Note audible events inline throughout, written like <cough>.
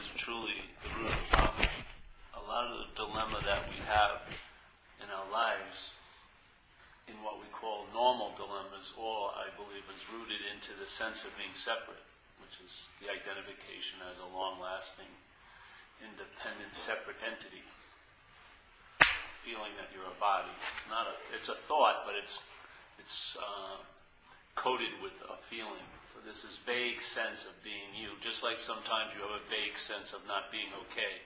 is truly the root of the problem. A lot of the dilemma that we have in our lives, in what we call normal dilemmas, all I believe is rooted into the sense of being separate, which is the identification as a long-lasting, independent, separate entity. Feeling that you're a body. It's not a. It's a thought, but it's it's uh, coated with a feeling. So this is vague sense of being you, just like sometimes you have a vague sense of not being okay.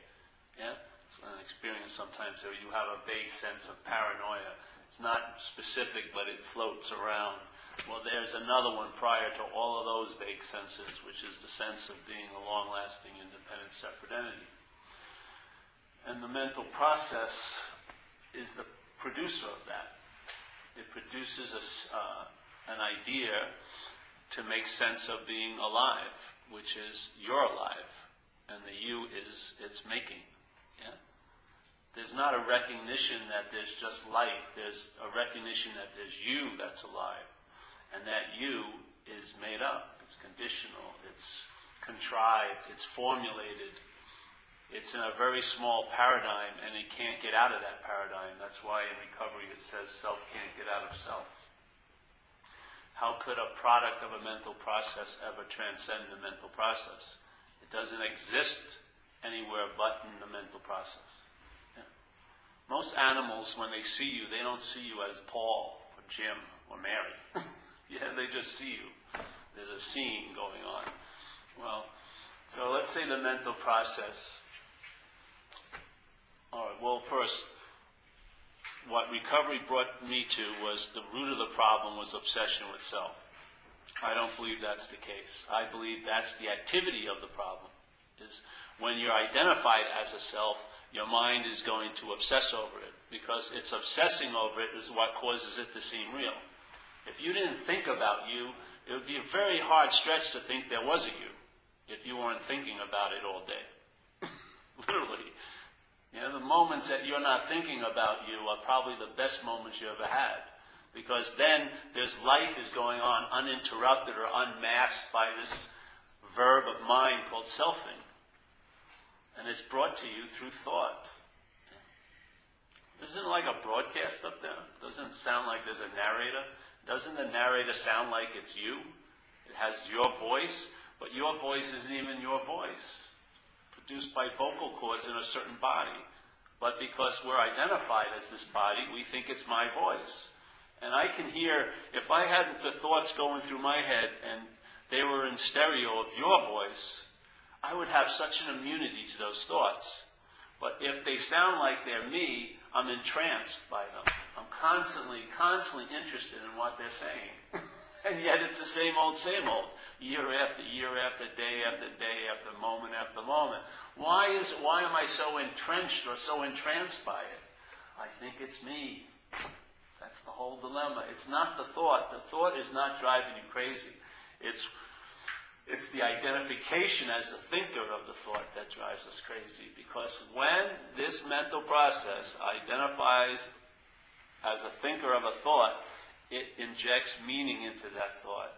Yeah, it's an experience sometimes where you have a vague sense of paranoia. It's not specific, but it floats around. Well, there's another one prior to all of those vague senses, which is the sense of being a long-lasting, independent, separate entity. And the mental process is the producer of that. It produces a, uh, an idea to make sense of being alive, which is you're alive, and the you is its making. Yeah? There's not a recognition that there's just life. There's a recognition that there's you that's alive, and that you is made up. It's conditional. It's contrived. It's formulated. It's in a very small paradigm, and it can't get out of that paradigm. That's why in recovery it says self can't get out of self. How could a product of a mental process ever transcend the mental process? It doesn't exist anywhere but in the mental process. Yeah. Most animals, when they see you, they don't see you as Paul or Jim or Mary. <laughs> yeah, they just see you. There's a scene going on. Well, so let's say the mental process. All right, well, first, what recovery brought me to was the root of the problem was obsession with self. I don't believe that's the case. I believe that's the activity of the problem. Is when you're identified as a self, your mind is going to obsess over it because it's obsessing over it is what causes it to seem real. If you didn't think about you, it would be a very hard stretch to think there was a you if you weren't thinking about it all day. <laughs> Literally. You know, the moments that you're not thinking about you are probably the best moments you ever had. Because then this life is going on uninterrupted or unmasked by this verb of mind called selfing. And it's brought to you through thought. Isn't like a broadcast up there? Doesn't sound like there's a narrator? Doesn't the narrator sound like it's you? It has your voice, but your voice isn't even your voice produced by vocal cords in a certain body. But because we're identified as this body, we think it's my voice. And I can hear, if I had the thoughts going through my head and they were in stereo of your voice, I would have such an immunity to those thoughts. But if they sound like they're me, I'm entranced by them. I'm constantly, constantly interested in what they're saying. <laughs> and yet it's the same old, same old year after year after day after day after moment after moment. Why is why am I so entrenched or so entranced by it? I think it's me. That's the whole dilemma. It's not the thought. The thought is not driving you crazy. It's it's the identification as the thinker of the thought that drives us crazy. Because when this mental process identifies as a thinker of a thought, it injects meaning into that thought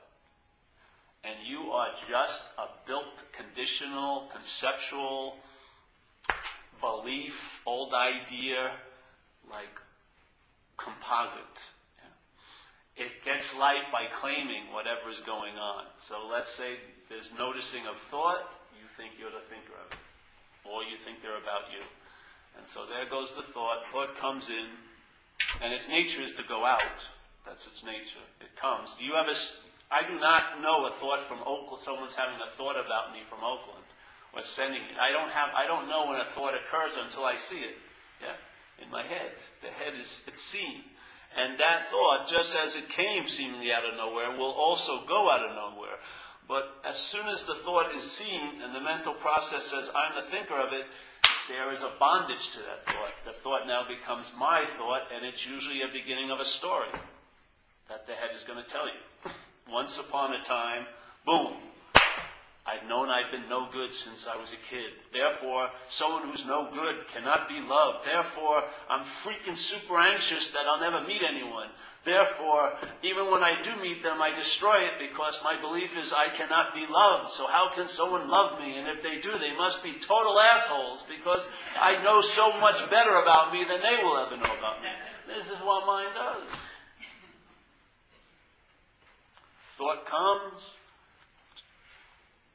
and you are just a built, conditional, conceptual belief, old idea, like composite. It gets life by claiming whatever is going on. So let's say there's noticing of thought, you think you're the thinker of it, or you think they're about you. And so there goes the thought. Thought comes in, and its nature is to go out. That's its nature. It comes. Do you ever I do not know a thought from Oakland. Someone's having a thought about me from Oakland or sending it. I don't have. I don't know when a thought occurs until I see it. Yeah, in my head. The head is it's seen, and that thought, just as it came seemingly out of nowhere, will also go out of nowhere. But as soon as the thought is seen and the mental process says, I'm the thinker of it, there is a bondage to that thought. The thought now becomes my thought, and it's usually a beginning of a story that the head is going to tell you. <laughs> Once upon a time, boom, I've known I've been no good since I was a kid. Therefore, someone who's no good cannot be loved. Therefore, I'm freaking super anxious that I'll never meet anyone. Therefore, even when I do meet them, I destroy it because my belief is I cannot be loved. So how can someone love me? And if they do, they must be total assholes because I know so much better about me than they will ever know about me. This is what mine does. Thought comes,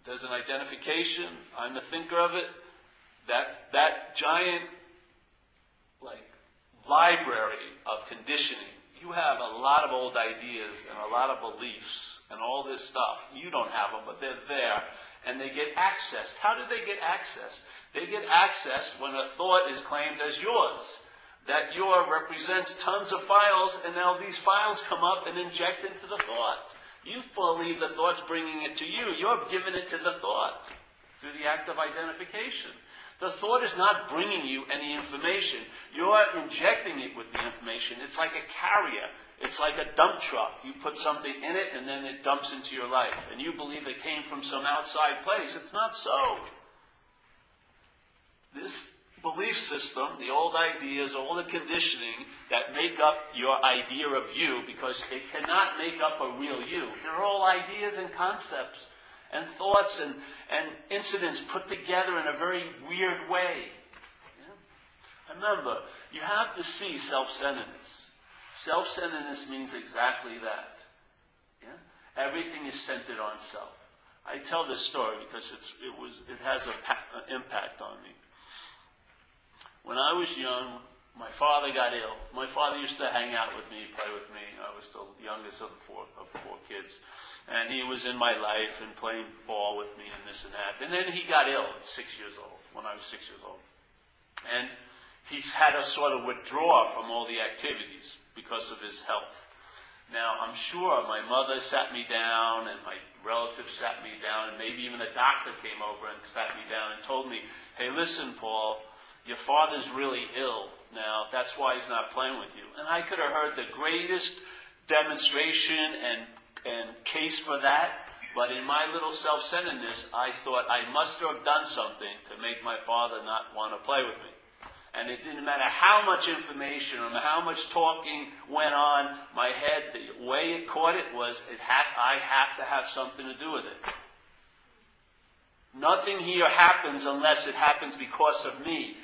there's an identification, I'm the thinker of it. That, that giant, like, library of conditioning. You have a lot of old ideas and a lot of beliefs and all this stuff. You don't have them, but they're there. And they get accessed. How do they get accessed? They get accessed when a thought is claimed as yours. That your represents tons of files, and now these files come up and inject into the thought. You believe the thought's bringing it to you. You're giving it to the thought through the act of identification. The thought is not bringing you any information. You're injecting it with the information. It's like a carrier. It's like a dump truck. You put something in it and then it dumps into your life. And you believe it came from some outside place. It's not so. This belief system, the old ideas, all the conditioning that make up your idea of you, because it cannot make up a real you. They're all ideas and concepts and thoughts and, and incidents put together in a very weird way. Yeah? Remember, you have to see self-centeredness. Self-centeredness means exactly that. Yeah? Everything is centered on self. I tell this story because it, was, it has an uh, impact on me. When I was young, my father got ill. My father used to hang out with me, play with me. I was the youngest of the four of four kids, and he was in my life and playing ball with me and this and that. And then he got ill at six years old. When I was six years old, and he's had to sort of withdraw from all the activities because of his health. Now, I'm sure my mother sat me down and my relatives sat me down, and maybe even a doctor came over and sat me down and told me, hey, listen, Paul, your father's really ill now. That's why he's not playing with you. And I could have heard the greatest demonstration and, and case for that. But in my little self-centeredness, I thought I must have done something to make my father not want to play with me. And it didn't matter how much information or how much talking went on, my head, the way it caught it was, it has, I have to have something to do with it. Nothing here happens unless it happens because of me.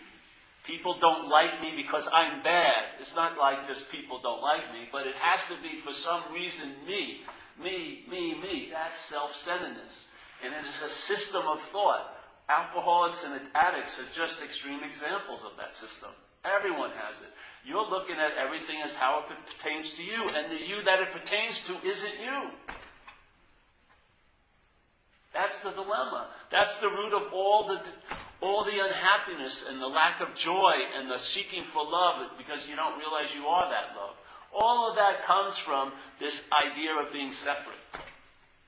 People don't like me because I'm bad. It's not like just people don't like me, but it has to be for some reason me. Me, me, me. That's self-centeredness. And it is a system of thought. Alcoholics and addicts are just extreme examples of that system. Everyone has it. You're looking at everything as how it pertains to you, and the you that it pertains to isn't you. That's the dilemma. That's the root of all the all the unhappiness and the lack of joy and the seeking for love because you don't realize you are that love. All of that comes from this idea of being separate,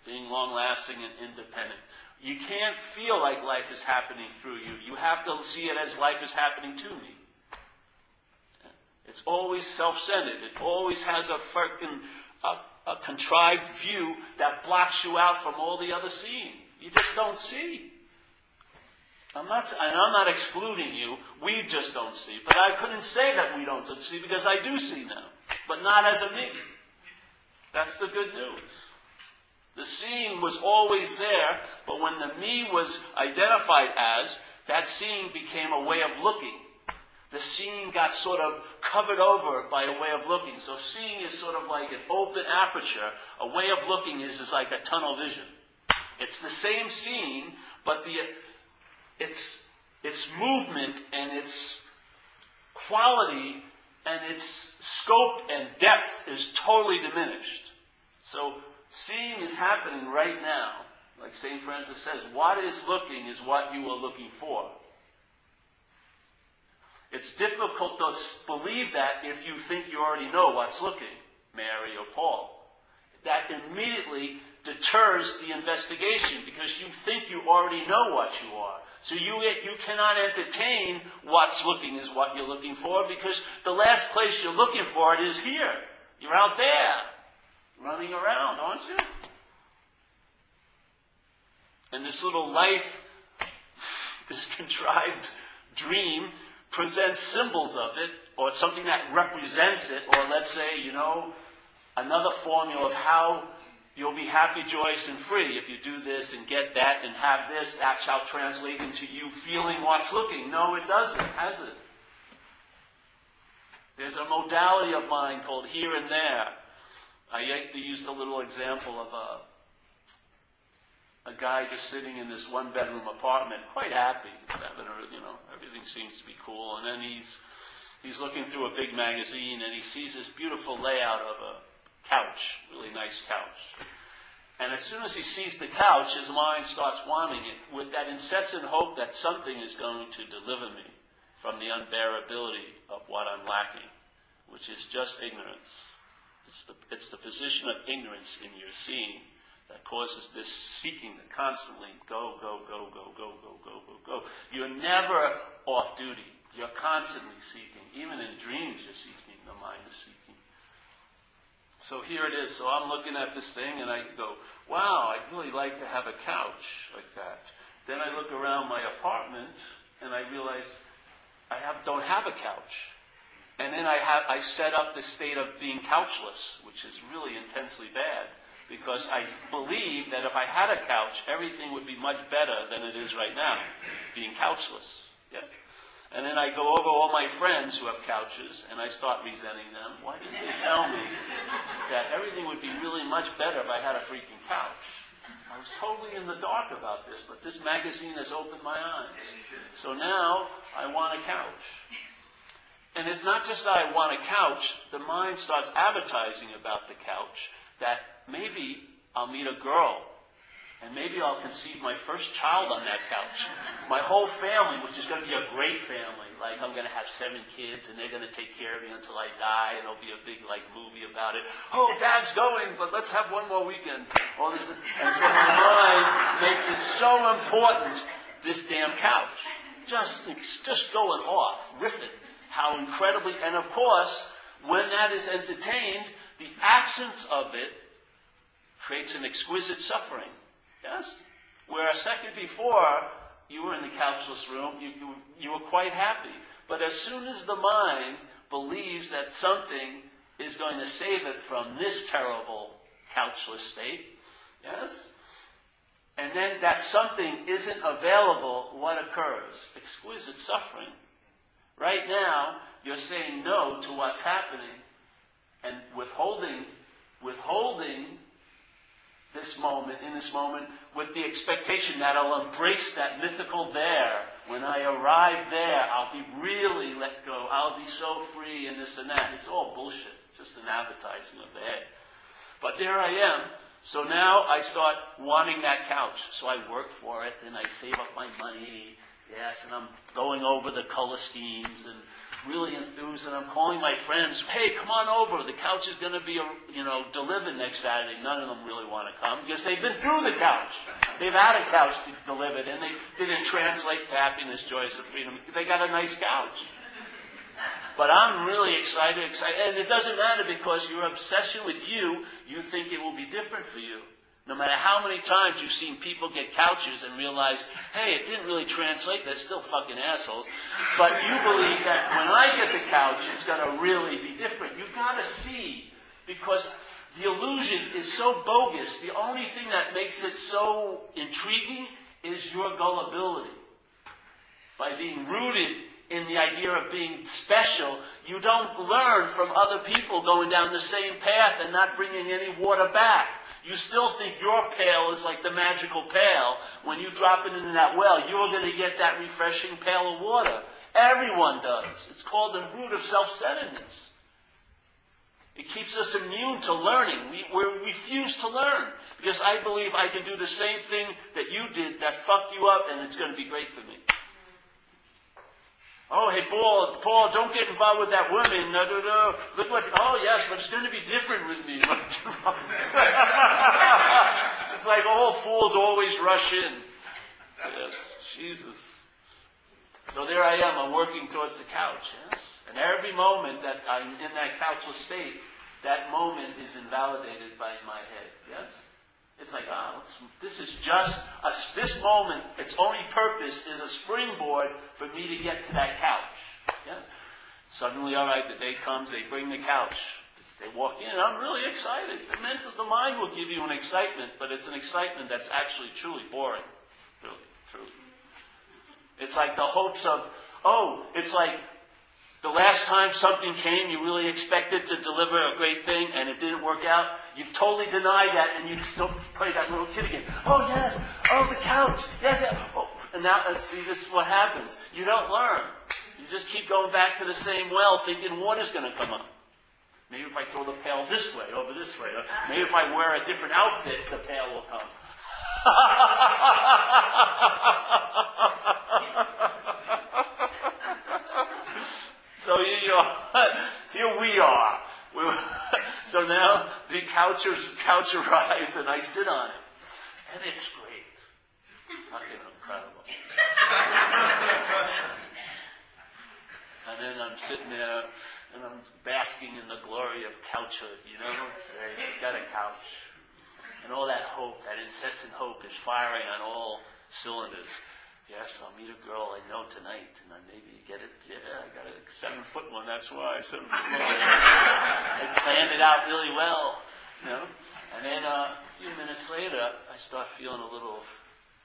being long lasting and independent. You can't feel like life is happening through you. You have to see it as life is happening to me. It's always self centered. It always has a freaking a, a contrived view that blocks you out from all the other seeing. You just don't see. I'm not, and I'm not excluding you. We just don't see. But I couldn't say that we don't see because I do see now, but not as a me. That's the good news. The seeing was always there, but when the me was identified as, that seeing became a way of looking. The seeing got sort of covered over by a way of looking. So seeing is sort of like an open aperture. A way of looking is, is like a tunnel vision. It's the same seeing, but the its, its movement and its quality and its scope and depth is totally diminished. So seeing is happening right now. Like St. Francis says, what is looking is what you are looking for. It's difficult to believe that if you think you already know what's looking, Mary or Paul. That immediately deters the investigation because you think you already know what you are. So you, you cannot entertain what's looking is what you're looking for because the last place you're looking for it is here. You're out there, running around, aren't you? And this little life, <laughs> this contrived dream, presents symbols of it, or something that represents it, or let's say, you know, another formula of how you'll be happy, joyous, and free if you do this and get that and have this. That shall translate into you feeling what's looking. No, it doesn't, has it? There's a modality of mind called here and there. I like to use the little example of a a guy just sitting in this one bedroom apartment, quite happy, you know, everything seems to be cool, and then he's he's looking through a big magazine and he sees this beautiful layout of a couch, really nice couch. And as soon as he sees the couch, his mind starts wanting it with that incessant hope that something is going to deliver me from the unbearability of what I'm lacking, which is just ignorance. It's the, it's the position of ignorance in your seeing that causes this seeking to constantly go, go, go, go, go, go, go, go, go. You're never off duty. You're constantly seeking. Even in dreams, you're seeking. The mind is seeking. So here it is. So I'm looking at this thing and I go, wow, I'd really like to have a couch like that. Then I look around my apartment and I realize I have, don't have a couch. And then I, have, I set up the state of being couchless, which is really intensely bad because I believe that if I had a couch, everything would be much better than it is right now, being couchless. Yeah. And then I go over all my friends who have couches, and I start resenting them. Why didn't they tell me that everything would be really much better if I had a freaking couch? I was totally in the dark about this, but this magazine has opened my eyes. So now I want a couch. And it's not just that I want a couch, the mind starts advertising about the couch that maybe I'll meet a girl and maybe I'll conceive my first child on that couch. My whole family, which is going to be a great family, like I'm going to have seven kids and they're going to take care of me until I die and there'll be a big like movie about it. Oh, dad's going, but let's have one more weekend. All this, and so my mind makes it so important, this damn couch. Just, just going off, riffing. How incredibly, and of course, when that is entertained, the absence of it creates an exquisite suffering. Yes? Where a second before, you were in the couchless room, you, you, you were quite happy. But as soon as the mind believes that something is going to save it from this terrible couchless state, yes? And then that something isn't available, what occurs? Exquisite suffering. Right now, you're saying no to what's happening and withholding, withholding this moment, in this moment, with the expectation that I'll embrace that mythical there. When I arrive there, I'll be really let go. I'll be so free and this and that. It's all bullshit. It's just an advertising of the head. But there I am. So now I start wanting that couch. So I work for it and I save up my money. Yes, and I'm going over the color schemes and really enthused, and I'm calling my friends, hey, come on over. The couch is going to be, you know, delivered next Saturday. None of them really want to come because they've been through the couch. They've had a couch delivered, and they didn't translate happiness, joy, and freedom. They got a nice couch. But I'm really excited, excited, and it doesn't matter because your obsession with you, you think it will be different for you. No matter how many times you've seen people get couches and realize, hey, it didn't really translate, they're still fucking assholes. But you believe that when I get the couch, it's to really be different. You've got to see, because the illusion is so bogus. The only thing that makes it so intriguing is your gullibility. By being rooted in the idea of being special, you don't learn from other people going down the same path and not bringing any water back. You still think your pail is like the magical pail. When you drop it into that well, you're going to get that refreshing pail of water. Everyone does. It's called the root of self-centeredness. It keeps us immune to learning. We, we refuse to learn because I believe I can do the same thing that you did that fucked you up and it's going to be great for me. Oh, hey, Paul, Paul, don't get involved with that woman. No, no, no. Look what, oh, yes, but it's going to be different with me. <laughs> it's like all fools always rush in. Yes, Jesus. So there I am, I'm working towards the couch, yes? And every moment that I'm in that couchless state, that moment is invalidated by my head, yes? It's like, ah, this is just, a, this moment, its only purpose is a springboard for me to get to that couch. Yes? Suddenly, all right, the day comes, they bring the couch. They walk in, I'm really excited. The, mental, the mind will give you an excitement, but it's an excitement that's actually truly boring. Really, truly. It's like the hopes of, oh, it's like the last time something came, you really expected to deliver a great thing and it didn't work out. You've totally denied that and you still play that little kid again. Oh, yes. Oh, the couch. Yes. Oh. And now, uh, see, this is what happens. You don't learn. You just keep going back to the same well thinking water's going to come up. Maybe if I throw the pail this way, over this way. Maybe if I wear a different outfit, the pail will come. <laughs> so here you. <laughs> Here we are. We, <laughs> so now the couch, couch arrives and I sit on it. And it's great. Fucking incredible. and then I'm sitting there and I'm basking in the glory of couchhood, you know? It's very, got a couch. And all that hope, that incessant hope is firing on all cylinders. Yes, I'll meet a girl I know tonight, and I maybe get it. Yeah, I got a seven foot one. That's why seven foot one. I planned it out really well, you know. And then uh, a few minutes later, I start feeling a little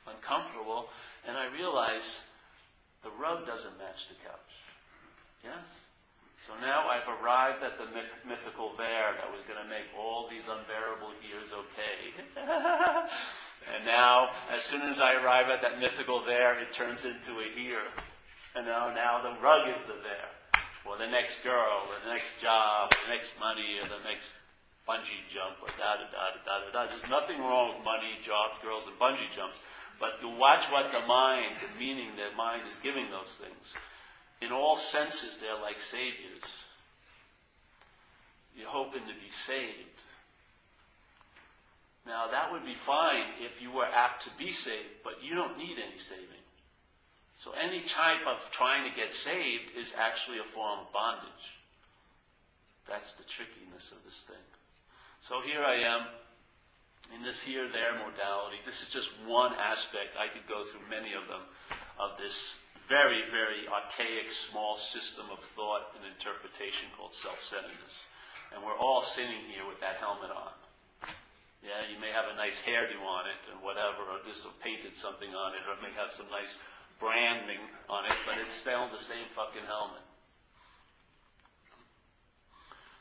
uncomfortable, and I realize the rug doesn't match the couch. Yes. So now I've arrived at the myth- mythical there that was going to make all these unbearable years okay. <laughs> and now, as soon as I arrive at that mythical there, it turns into a here. And now, now the rug is the there. Or the next girl, or the next job, or the next money, or the next bungee jump, or da da da da da da. There's nothing wrong with money, jobs, girls, and bungee jumps. But to watch what the mind, the meaning that mind is giving those things in all senses, they're like saviors. You're hoping to be saved. Now, that would be fine if you were apt to be saved, but you don't need any saving. So, any type of trying to get saved is actually a form of bondage. That's the trickiness of this thing. So, here I am in this here there modality. This is just one aspect. I could go through many of them of this very, very archaic, small system of thought and interpretation called self-centeredness. And we're all sitting here with that helmet on. Yeah, you may have a nice hairdo on it and whatever, or just painted something on it, or it may have some nice branding on it, but it's still the same fucking helmet.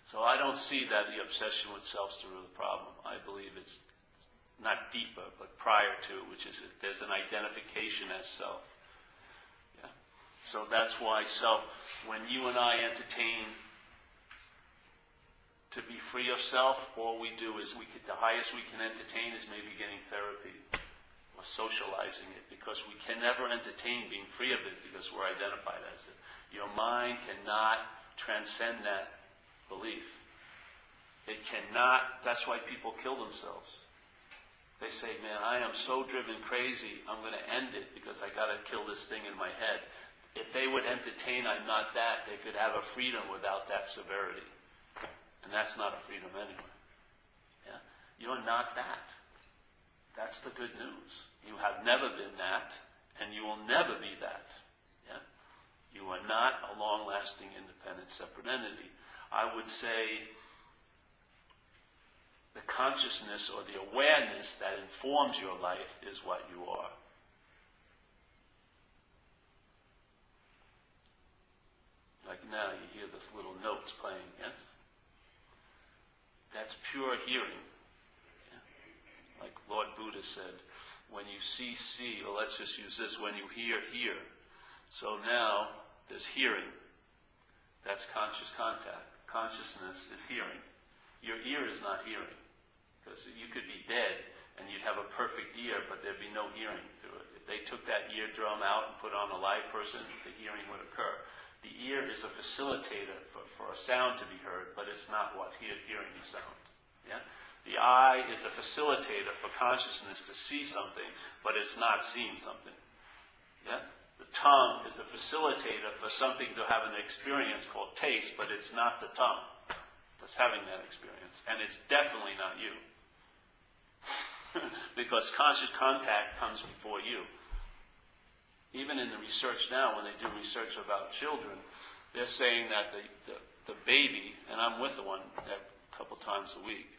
So I don't see that the obsession with self's the the problem. I believe it's not deeper, but prior to, which is that there's an identification as self. So that's why, so when you and I entertain to be free of self, all we do is we could, the highest we can entertain is maybe getting therapy or socializing it because we can never entertain being free of it because we're identified as it. Your mind cannot transcend that belief. It cannot, that's why people kill themselves. They say, man, I am so driven crazy, I'm going to end it because I got to kill this thing in my head if they would entertain I'm not that, they could have a freedom without that severity. And that's not a freedom anyway. Yeah? You're not that. That's the good news. You have never been that, and you will never be that. Yeah? You are not a long lasting, independent, separate entity. I would say the consciousness or the awareness that informs your life is what you are. Like now, you hear this little notes playing, yes? That's pure hearing. Yeah? Like Lord Buddha said, when you see, see, or let's just use this, when you hear, hear. So now, there's hearing. That's conscious contact. Consciousness is hearing. Your ear is not hearing. Because you could be dead and you'd have a perfect ear, but there'd be no hearing through it. If they took that eardrum out and put on a live person, the hearing would occur. The ear is a facilitator for, for a sound to be heard, but it's not what hear, hearing the sound. Yeah? The eye is a facilitator for consciousness to see something, but it's not seeing something. Yeah? The tongue is a facilitator for something to have an experience called taste, but it's not the tongue that's having that experience. And it's definitely not you. <laughs> because conscious contact comes before you. Even in the research now, when they do research about children, they're saying that the, the, the baby, and I'm with the one a couple times a week,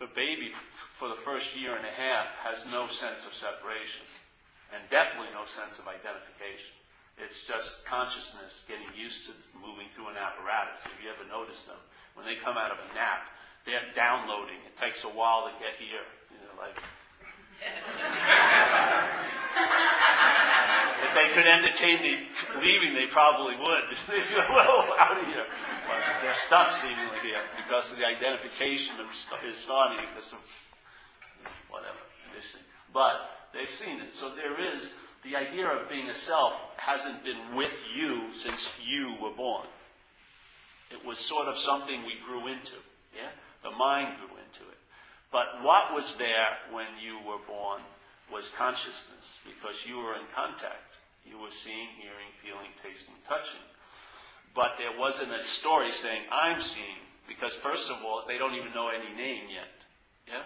the baby for the first year and a half has no sense of separation and definitely no sense of identification. It's just consciousness getting used to moving through an apparatus. If you ever notice them, when they come out of a nap, they're downloading. It takes a while to get here. You know, like <laughs> they could entertain me leaving, they probably would. <laughs> they say, well, out of here. But they're stuck seemingly here because of the identification of is starting because of whatever conditioning. But they've seen it. So there is the idea of being a self hasn't been with you since you were born. It was sort of something we grew into. Yeah? The mind grew into it. But what was there when you were born was consciousness, because you were in contact. You were seeing, hearing, feeling, tasting, touching. But there wasn't a story saying, I'm seeing, because first of all, they don't even know any name yet. Yeah?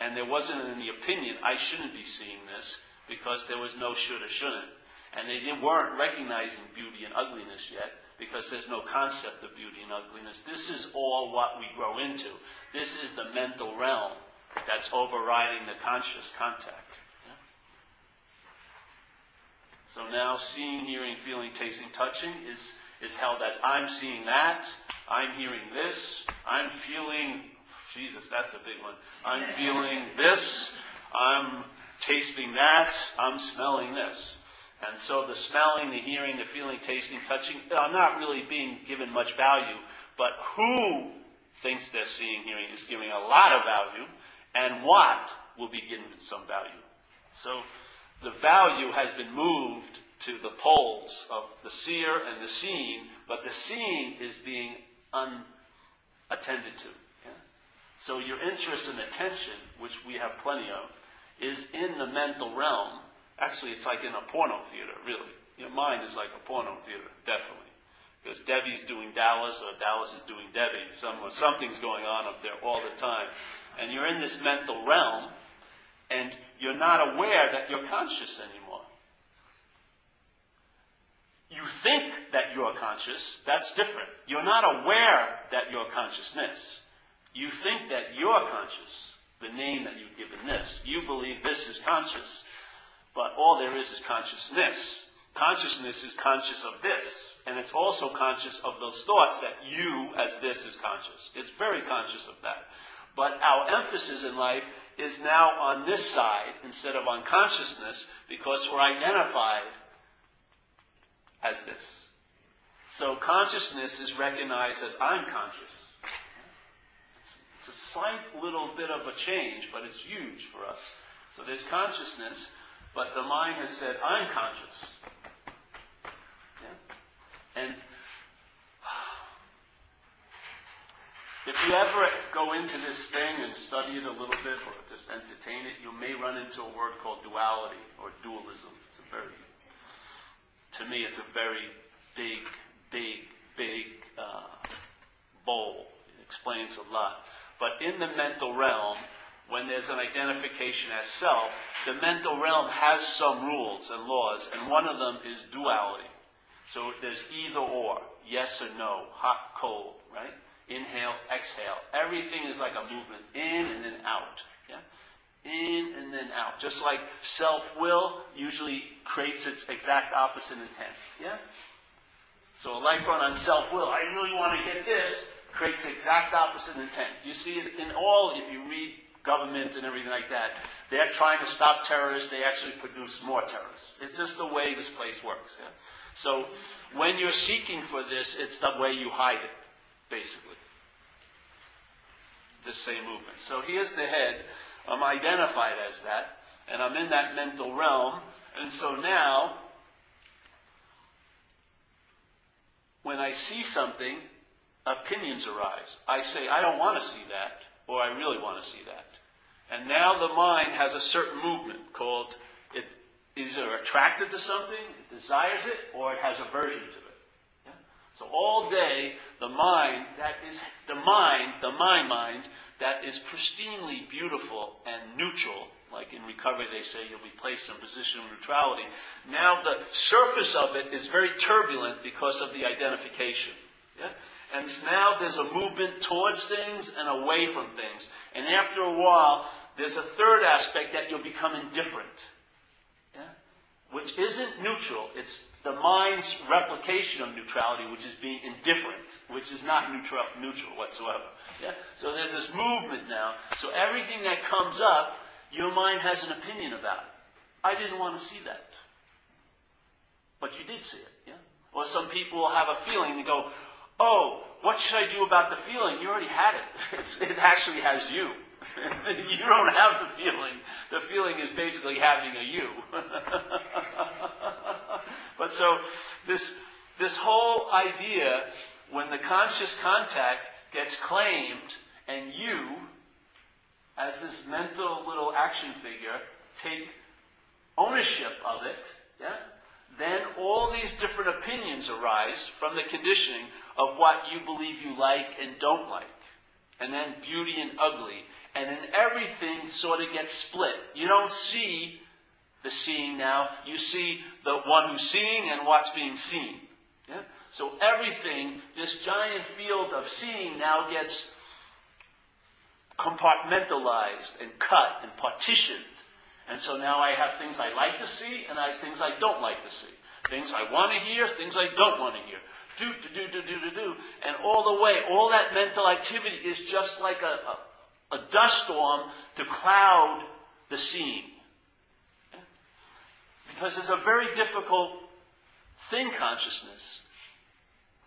And there wasn't any opinion, I shouldn't be seeing this, because there was no should or shouldn't. And they weren't recognizing beauty and ugliness yet, because there's no concept of beauty and ugliness. This is all what we grow into. This is the mental realm that's overriding the conscious contact. So now seeing, hearing, feeling, tasting, touching is, is held as I'm seeing that, I'm hearing this, I'm feeling, Jesus, that's a big one. I'm <laughs> feeling this, I'm tasting that, I'm smelling this. And so the smelling, the hearing, the feeling, tasting, touching are not really being given much value, but who thinks they're seeing, hearing is giving a lot of value, and what will be given some value. So the value has been moved to the poles of the seer and the seen, but the seen is being unattended to. Yeah? So your interest and attention, which we have plenty of, is in the mental realm. Actually, it's like in a porno theater, really. Your mind is like a porno theater, definitely. Because Debbie's doing Dallas, or Dallas is doing Debbie. Some, something's going on up there all the time and you're in this mental realm, and you're not aware that you're conscious anymore. You think that you're conscious, that's different. You're not aware that you're consciousness. You think that you're conscious, the name that you've given this. You believe this is conscious, but all there is is consciousness. Consciousness is conscious of this, and it's also conscious of those thoughts that you, as this, is conscious. It's very conscious of that. But our emphasis in life is now on this side instead of on consciousness because we're identified as this. So consciousness is recognized as I'm conscious. It's, it's a slight little bit of a change, but it's huge for us. So there's consciousness, but the mind has said, I'm conscious. Yeah? And If you ever go into this thing and study it a little bit or just entertain it, you may run into a word called duality or dualism. It's a very, to me, it's a very big, big, big uh, bowl. It explains a lot. But in the mental realm, when there's an identification as self, the mental realm has some rules and laws, and one of them is duality. So there's either or, yes or no, hot, cold, right? Inhale, exhale. Everything is like a movement in and then out. Yeah? In and then out. Just like self will usually creates its exact opposite intent. Yeah? So a life run on self will, I really want to get this, creates exact opposite intent. You see it in all, if you read government and everything like that, they're trying to stop terrorists, they actually produce more terrorists. It's just the way this place works. Yeah? So when you're seeking for this, it's the way you hide it, basically the same movement. So here's the head. I'm identified as that, and I'm in that mental realm. And so now, when I see something, opinions arise. I say, I don't want to see that, or I really want to see that. And now the mind has a certain movement called it is either attracted to something, it desires it, or it has aversion to it. So all day, the mind, that is the mind, the my mind, that is pristinely beautiful and neutral, like in recovery they say you'll be placed in a position of neutrality. Now the surface of it is very turbulent because of the identification. Yeah? And now there's a movement towards things and away from things. And after a while, there's a third aspect that you'll become indifferent. Yeah? Which isn't neutral. It's the mind's replication of neutrality, which is being indifferent, which is not neutral, neutral whatsoever. Yeah? So there's this movement now. So everything that comes up, your mind has an opinion about. It. I didn't want to see that. But you did see it. Yeah? Or some people will have a feeling and go, oh, what should I do about the feeling? You already had it. <laughs> It's, it actually has you. <laughs> you don't have the feeling. The feeling is basically having a you. <laughs> <laughs> but so this this whole idea, when the conscious contact gets claimed, and you, as this mental little action figure, take ownership of it, yeah, then all these different opinions arise from the conditioning of what you believe you like and don't like. And then beauty and ugly. And then everything sort of gets split. You don't see the seeing now. You see the one who's seeing and what's being seen. Yeah? So everything, this giant field of seeing now gets compartmentalized and cut and partitioned. And so now I have things I like to see and I have things I don't like to see. Things I want to hear, things I don't want to hear. Do, do, do, do, do, do, do. And all the way, all that mental activity is just like a, a, a dust storm to cloud the scene. Because it's a very difficult thing, consciousness,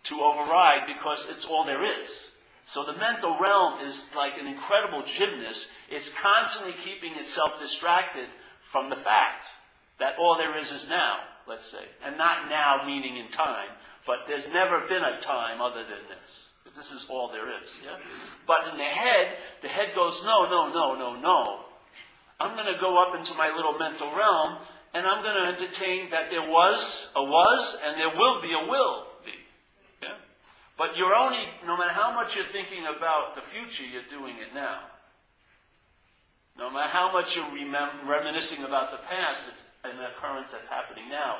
to override because it's all there is. So the mental realm is like an incredible gymnast. It's constantly keeping itself distracted from the fact that all there is is now, let's say. And not now meaning in time, but there's never been a time other than this. This is all there is. Yeah? But in the head, the head goes, no, no, no, no, no. I'm going to go up into my little mental realm and I'm going to entertain that there was a was and there will be a will. Be. Yeah? But you're only, no matter how much you're thinking about the future, you're doing it now. No matter how much you're remem- reminiscing about the past, it's an occurrence that's happening now.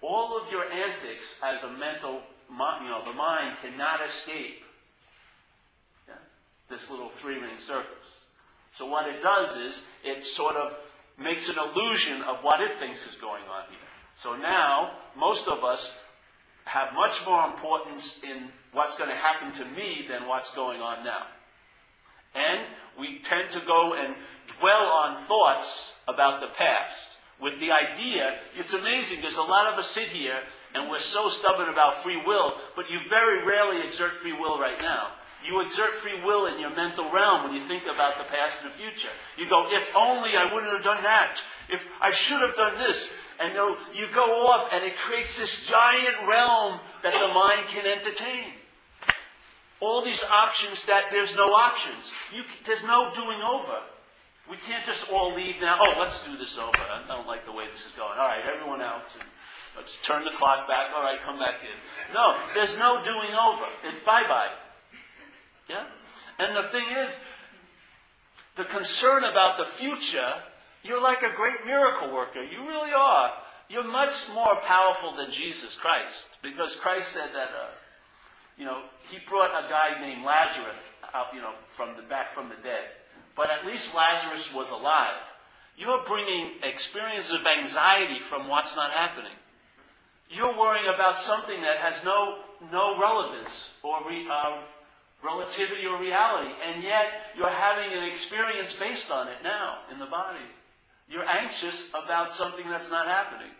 All of your antics as a mental, you know, the mind cannot escape yeah, this little three-ring circus. So what it does is it sort of makes an illusion of what it thinks is going on here. So now, most of us have much more importance in what's going to happen to me than what's going on now. And we tend to go and dwell on thoughts about the past with the idea, it's amazing, there's a lot of us sit here and we're so stubborn about free will, but you very rarely exert free will right now. You exert free will in your mental realm when you think about the past and the future. You go, if only I wouldn't have done that. If I should have done this. And you, go off and it creates this giant realm that the mind can entertain. All these options that there's no options. You, there's no doing over. We can't just all leave now. Oh, let's do this over. I don't like the way this is going. All right, everyone out. Let's turn the clock back. All right, come back in. No, there's no doing over. It's bye bye. Yeah? And the thing is, the concern about the future, you're like a great miracle worker. You really are. You're much more powerful than Jesus Christ. Because Christ said that, uh, you know, he brought a guy named Lazarus out, you know, from the back from the dead. But at least Lazarus was alive. You're bringing experiences of anxiety from what's not happening. You're worrying about something that has no, no relevance or re, uh, relativity or reality, and yet you're having an experience based on it now in the body. You're anxious about something that's not happening.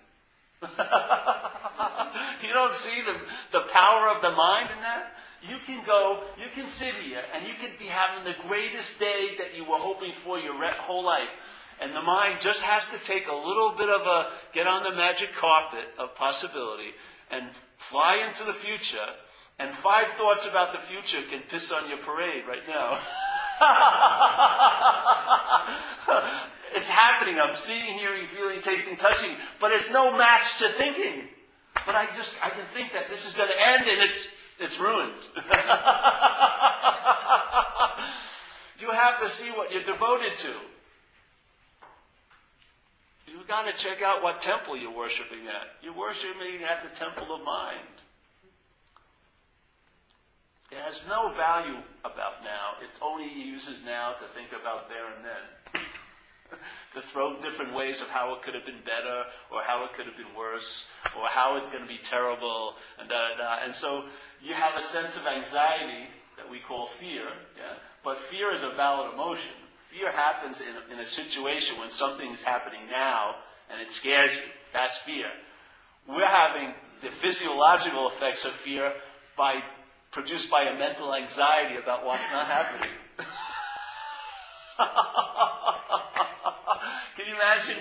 <laughs> you don't see the, the power of the mind in that? You can go, you can sit here, and you can be having the greatest day that you were hoping for your whole life. And the mind just has to take a little bit of a, get on the magic carpet of possibility and fly into the future and five thoughts about the future can piss on your parade right now. <laughs> it's happening. I'm seeing, hearing, feeling, tasting, touching, but it's no match to thinking. But I just, I can think that this is going to end and it's, it's ruined. <laughs> You have to see what you're devoted to. You've got to check out what temple you're worshiping at. You're worshiping at the temple of mind. It has no value about now. It only uses now to think about there and then. <laughs> to throw different ways of how it could have been better, or how it could have been worse, or how it's going to be terrible, and da da da. And so you have a sense of anxiety that we call fear. Yeah? But fear is a valid emotion. Fear happens in a, in a situation when something is happening now and it scares you. That's fear. We're having the physiological effects of fear by produced by a mental anxiety about what's not happening. <laughs> Can you imagine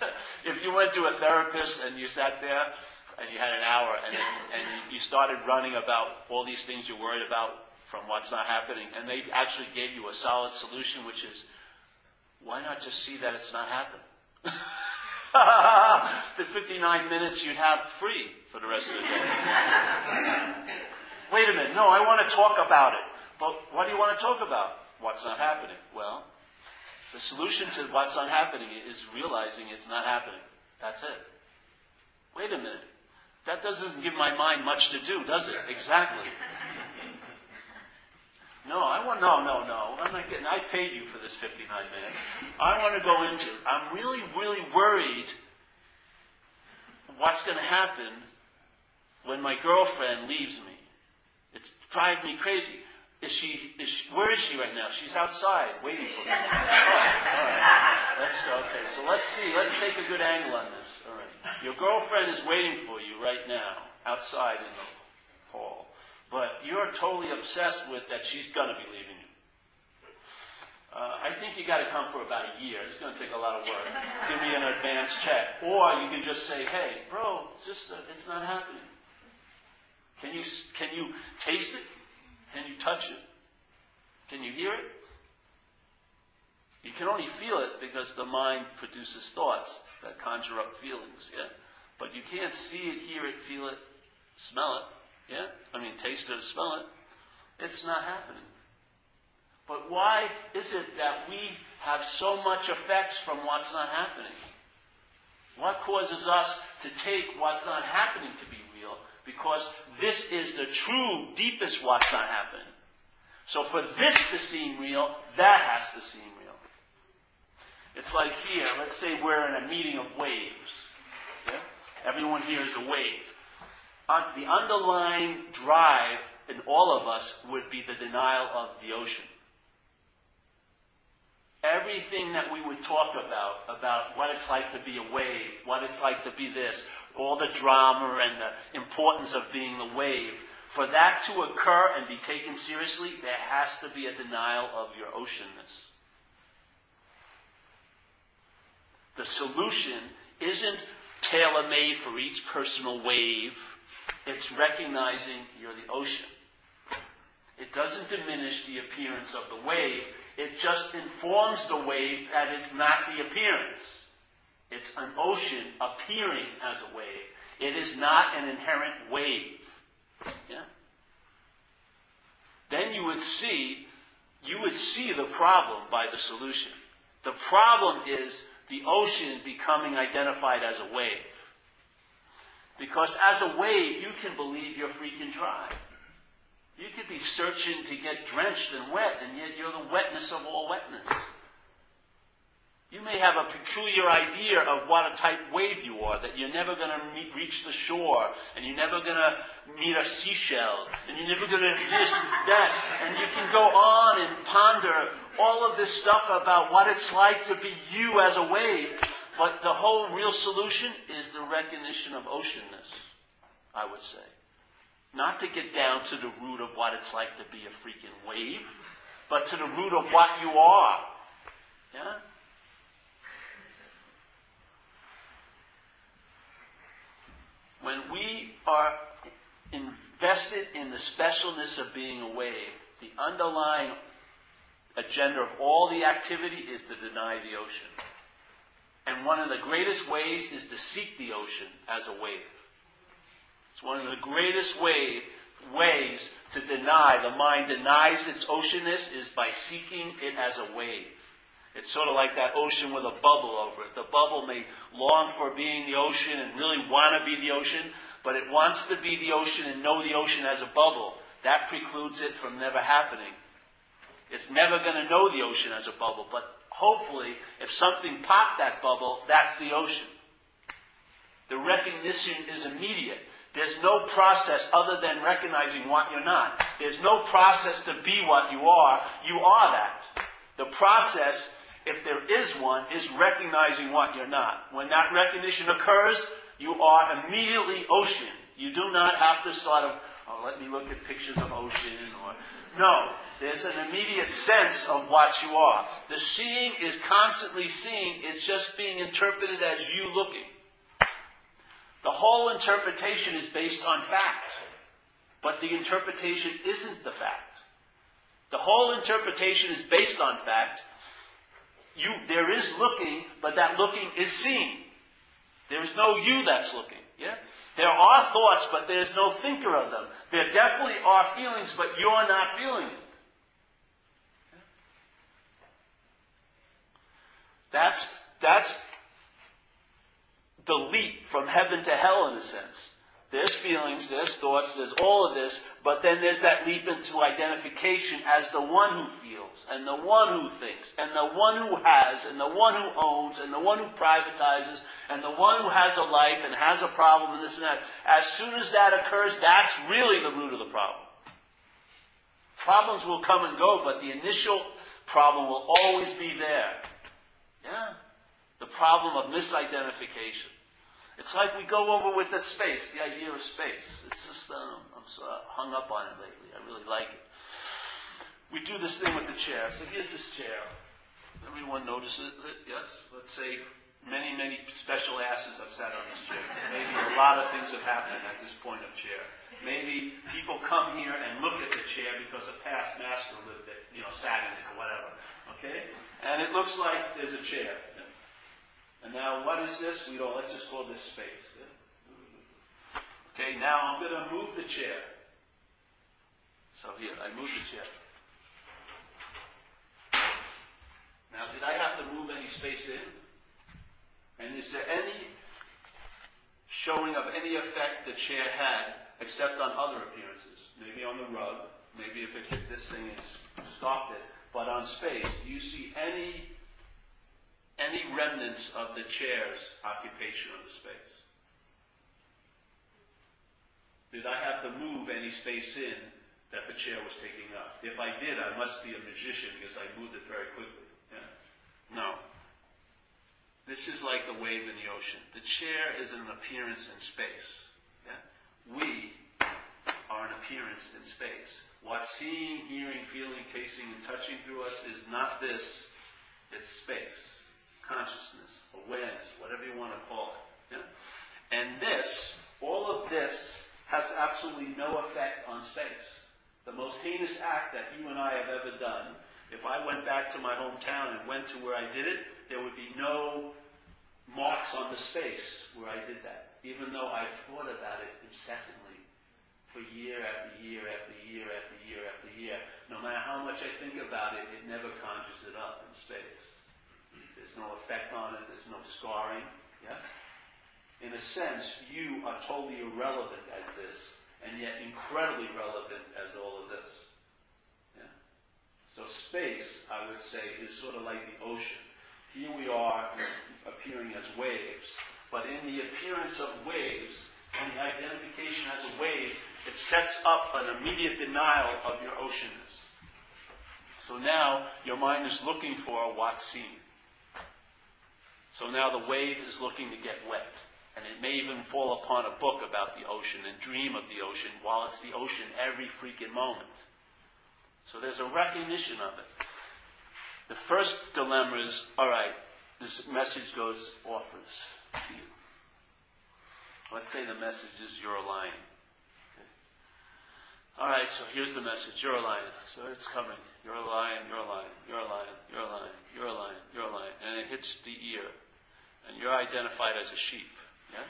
<laughs> if you went to a therapist and you sat there and you had an hour and, and you started running about all these things you're worried about from what's not happening, and they actually gave you a solid solution, which is, why not just see that it's not happening? <laughs> the 59 minutes you'd have free for the rest of the day. Wait a minute, no, I want to talk about it. But what do you want to talk about? What's not happening? Well, the solution to what's not happening is realizing it's not happening. That's it. Wait a minute. That doesn't give my mind much to do, does it? Exactly. No, I want, no, no, no. I'm not getting, I paid you for this 59 minutes. I want to go into, I'm really, really worried what's going to happen when my girlfriend leaves me. It's driving me crazy. Is she, is she, where is she right now? She's outside waiting for me. <laughs> All right. Let's go. Okay. So let's see. Let's take a good angle on this. All right. Your girlfriend is waiting for you right now outside in the hall but you're totally obsessed with that she's going to be leaving you. Uh, I think you got to come for about a year. It's going to take a lot of work. <laughs> Give me an advance check, or you can just say, "Hey, bro, it's just uh, it's not happening." Can you can you taste it? Can you touch it? Can you hear it? You can only feel it because the mind produces thoughts that conjure up feelings. Yeah, but you can't see it, hear it, feel it, smell it. Yeah? I mean, taste it, smell it. It's not happening. But why is it that we have so much effects from what's not happening? What causes us to take what's not happening to be? Because this is the true, deepest what's not happening. So for this to seem real, that has to seem real. It's like here, let's say we're in a meeting of waves. Yeah? Everyone here is a wave uh, the underlying drive in all of us would be the denial of the ocean. Everything that we would talk about, about what it's like to be a wave, what it's like to be this, all the drama and the importance of being the wave, for that to occur and be taken seriously, there has to be a denial of your oceanness. The solution isn't tailor made for each personal wave it's recognizing you're the ocean. It doesn't diminish the appearance of the wave. It just informs the wave that it's not the appearance. It's an ocean appearing as a wave. It is not an inherent wave. Yeah? Then you would see, you would see the problem by the solution. The problem is the ocean becoming identified as a wave. Because as a wave, you can believe you're freaking dry. You could be searching to get drenched and wet, and yet you're the wetness of all wetness. You may have a peculiar idea of what a type wave you are, that you're never going to reach the shore, and you're never going to meet a seashell, and you're never going to this, that, and you can go on and ponder all of this stuff about what it's like to be you as a wave. But the whole real solution is the recognition of oceanness, I would say. Not to get down to the root of what it's like to be a freaking wave, but to the root of what you are. Yeah? When we are invested in the specialness of being a wave, the underlying agenda of all the activity is to deny the ocean. And one of the greatest ways is to seek the ocean as a wave. It's one of the greatest ways ways to deny, the mind denies its oceanness, is by seeking it as a wave. It's sort of like that ocean with a bubble over it. The bubble may long for being the ocean and really want to be the ocean, but it wants to be the ocean and know the ocean as a bubble. That precludes it from never happening. It's never going to know the ocean as a bubble, but hopefully, if something popped that bubble, that's the ocean. The recognition is immediate. There's no process other than recognizing what you're not. There's no process to be what you are. You are that. The process, if there is one, is recognizing what you're not. When that recognition occurs, you are immediately ocean. You do not have to sort of, oh, let me look at pictures of ocean or, no. There's an immediate sense of what you are. The seeing is constantly seeing. It's just being interpreted as you looking. The whole interpretation is based on fact. But the interpretation isn't the fact. The whole interpretation is based on fact. You, there is looking, but that looking is seeing. There is no you that's looking. Yeah? There are thoughts, but there's no thinker of them. There definitely are feelings, but you're not feeling it. That's, that's the leap from heaven to hell in a sense. There's feelings, there's thoughts, there's all of this, but then there's that leap into identification as the one who feels, and the one who thinks, and the one who has, and the one who owns, and the one who privatizes, and the one who has a life and has a problem and this and that. As soon as that occurs, that's really the root of the problem. Problems will come and go, but the initial problem will always be there. Yeah? The problem of misidentification. It's like we go over with the space, the idea of space. It's just, um, I'm so hung up on it lately. I really like it. We do this thing with the chair. So here's this chair. Everyone notices it, yes? Let's say many, many special asses have sat on this chair. Maybe a lot of things have happened at this point of chair. Maybe people come here and look at the chair because a past master lived it, you know, sat in it or whatever. Okay? And it looks like there's a chair. And now what is this? We don't, let's just call this space. Okay, now I'm going to move the chair. So here, I move the chair. Now, did I have to move any space in? And is there any showing of any effect the chair had except on other appearances? Maybe on the rug, maybe if it hit this thing and stopped it, but on space, do you see any any remnants of the chair's occupation of the space? Did I have to move any space in that the chair was taking up? If I did, I must be a magician because I moved it very quickly. Yeah? No. This is like the wave in the ocean. The chair is an appearance in space. Yeah? We are an appearance in space. What's seeing, hearing, feeling, tasting, and touching through us is not this, it's space consciousness, awareness, whatever you want to call it. Yeah? And this, all of this, has absolutely no effect on space. The most heinous act that you and I have ever done, if I went back to my hometown and went to where I did it, there would be no marks on the space where I did that, even though I thought about it incessantly for year after year after year after year after year. No matter how much I think about it, it never conjures it up in space. No effect on it. There's no scarring. Yes? In a sense, you are totally irrelevant as this, and yet incredibly relevant as all of this. Yeah? So space, I would say, is sort of like the ocean. Here we are appearing as waves, but in the appearance of waves, and the identification as a wave, it sets up an immediate denial of your oceanness. So now your mind is looking for what's seen. So now the wave is looking to get wet. And it may even fall upon a book about the ocean and dream of the ocean while it's the ocean every freaking moment. So there's a recognition of it. The first dilemma is all right, this message goes offers to you. Let's say the message is you're a lion. All right, so here's the message. You're a lion. So it's coming. You're a lion, you're a lion, you're a lion, you're a lion, you're a lion, you're a lion. And it hits the ear and you're identified as a sheep. Yeah?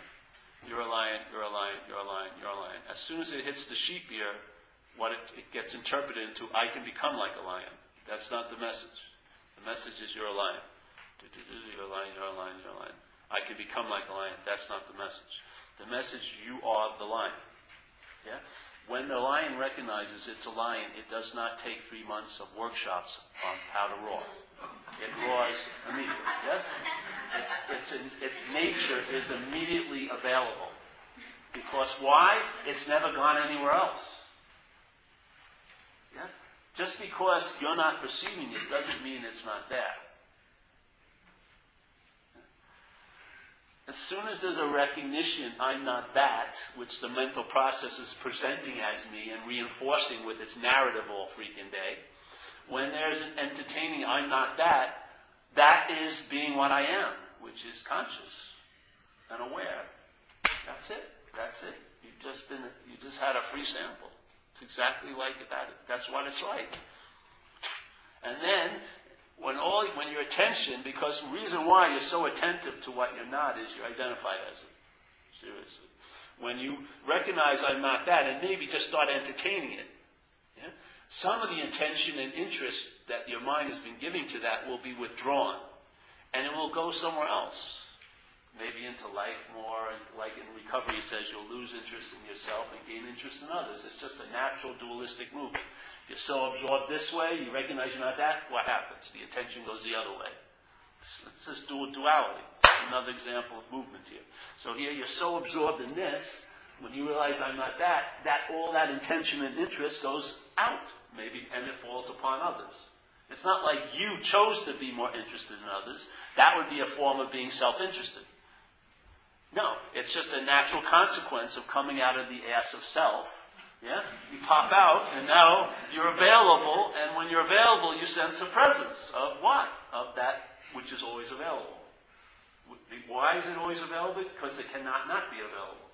you're a lion, you're a lion, you're a lion, you're a lion. As soon as it hits the sheep ear, what it, it gets interpreted into, I can become like a lion. That's not the message. The message is you're a lion. You're a lion, you're a lion, you're a lion. I can become like a lion. That's not the message. The message, you are the lion. Yeah? When the lion recognizes it's a lion, it does not take three months of workshops on how to roar. It roars immediately. Yes? Its, its, its nature is immediately available. Because why? It's never gone anywhere else. Yeah? Just because you're not perceiving it doesn't mean it's not there. As soon as there's a recognition, I'm not that, which the mental process is presenting as me and reinforcing with its narrative all freaking day, when there's an entertaining, I'm not that, that is being what I am, which is conscious and aware. That's it. That's it. You've just been, you just had a free sample. It's exactly like that. That's what it's like. And then when all when your attention, because the reason why you're so attentive to what you're not is you're identified as it. Seriously. When you recognize I'm not that, and maybe just start entertaining it. Some of the attention and interest that your mind has been giving to that will be withdrawn. And it will go somewhere else. Maybe into life more, and like in recovery, it says you'll lose interest in yourself and gain interest in others. It's just a natural dualistic movement. You're so absorbed this way, you recognize you're not that, what happens? The attention goes the other way. It's just duality. It's another example of movement here. So here you're so absorbed in this, when you realize I'm not that, that all that intention and interest goes out, maybe, and it falls upon others. It's not like you chose to be more interested in others. That would be a form of being self-interested. No, it's just a natural consequence of coming out of the ass of self yeah? You pop out, and now you're available, and when you're available, you sense a presence of what? Of that which is always available. Why is it always available? Because it cannot not be available.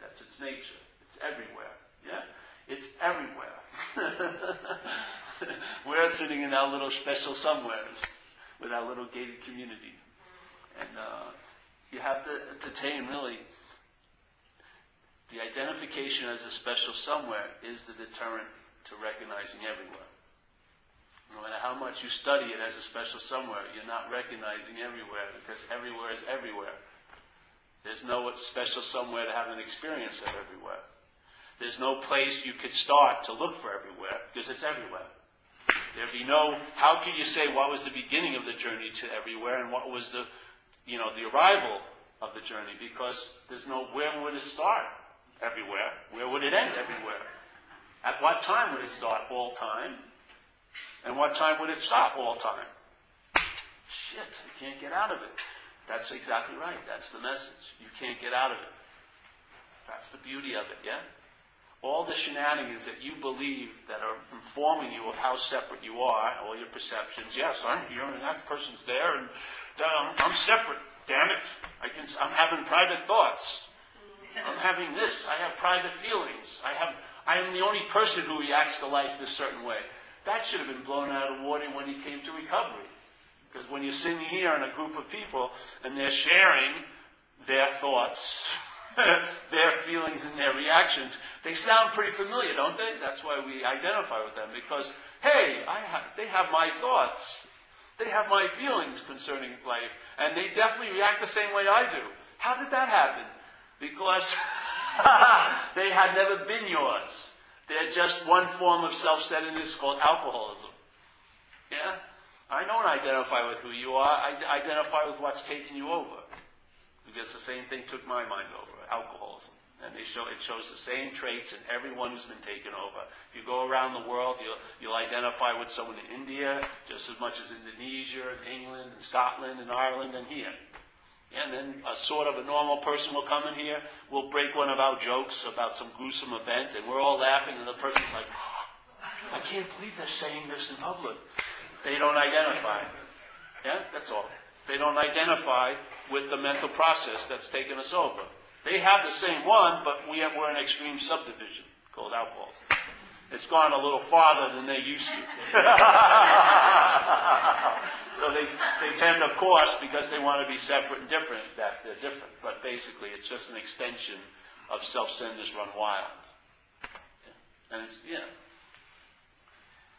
That's its nature. It's everywhere. Yeah? It's everywhere. <laughs> We're sitting in our little special somewheres with our little gated community. And uh, you have to entertain really the identification as a special somewhere is the deterrent to recognizing everywhere. No matter how much you study it as a special somewhere, you're not recognizing everywhere because everywhere is everywhere. There's no special somewhere to have an experience of everywhere. There's no place you could start to look for everywhere because it's everywhere. There'd be no, how can you say what was the beginning of the journey to everywhere and what was the, you know, the arrival of the journey because there's no, where would it start? everywhere. Where would it end everywhere? At what time would it start? All time. And what time would it stop? All time. Shit, I can't get out of it. That's exactly right. That's the message. You can't get out of it. That's the beauty of it, yeah? All the shenanigans that you believe that are informing you of how separate you are, all your perceptions. Yes, I'm here and that person's there and um, I'm separate. Damn it. I can, I'm having private thoughts. I'm having this. I have private feelings. I have, I am the only person who reacts to life this certain way. That should have been blown out of water when he came to recovery. Because when you're sitting here in a group of people and they're sharing their thoughts, <laughs> their feelings and their reactions, they sound pretty familiar, don't they? That's why we identify with them. Because, hey, they have my thoughts. They have my feelings concerning life. And they definitely react the same way I do. How did that happen? because <laughs> they had never been yours. They're just one form of self-centeredness called alcoholism. Yeah? I don't identify with who you are. I identify with what's taking you over. Because the same thing took my mind over, alcoholism. And they show, it shows the same traits in everyone who's been taken over. If you go around the world, you'll, you'll identify with someone in India just as much as Indonesia and England and Scotland and Ireland and here. And then a sort of a normal person will come in here, we'll break one of our jokes about some gruesome event, and we're all laughing, and the person's like, I can't believe they're saying this in public. They don't identify. Yeah, that's all. They don't identify with the mental process that's taken us over. They have the same one, but we have, we're an extreme subdivision called alcoholism. It's gone a little farther than they used to. <laughs> so they, they tend, of course, because they want to be separate and different, that they're different. But basically, it's just an extension of self-centeredness run wild. And it's, yeah.